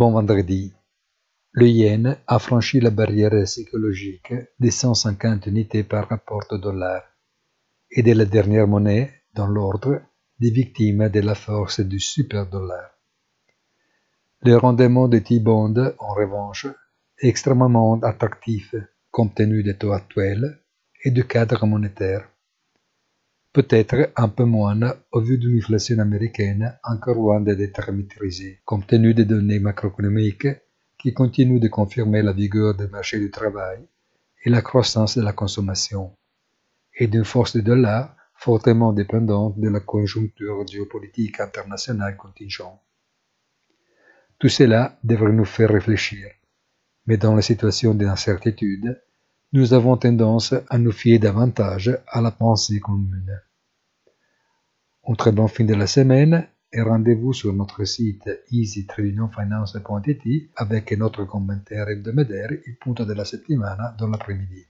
Bon vendredi. Le yen a franchi la barrière psychologique des 150 unités par rapport au dollar et de la dernière monnaie dans l'ordre des victimes de la force du super dollar. Le rendement de T-bond, en revanche, est extrêmement attractif compte tenu des taux actuels et du cadre monétaire. Peut-être un peu moins au vu d'une inflation américaine encore loin d'être maîtrisée, compte tenu des données macroéconomiques qui continuent de confirmer la vigueur du marché du travail et la croissance de la consommation, et d'une force de dollar fortement dépendante de la conjoncture géopolitique internationale contingente. Tout cela devrait nous faire réfléchir, mais dans la situation d'incertitude, nous avons tendance à nous fier davantage à la pensée commune. Un très bon fin de la semaine et rendez-vous sur notre site easy-finance.it avec notre commentaire hebdomadaire Il punto della settimana dans l'après-midi.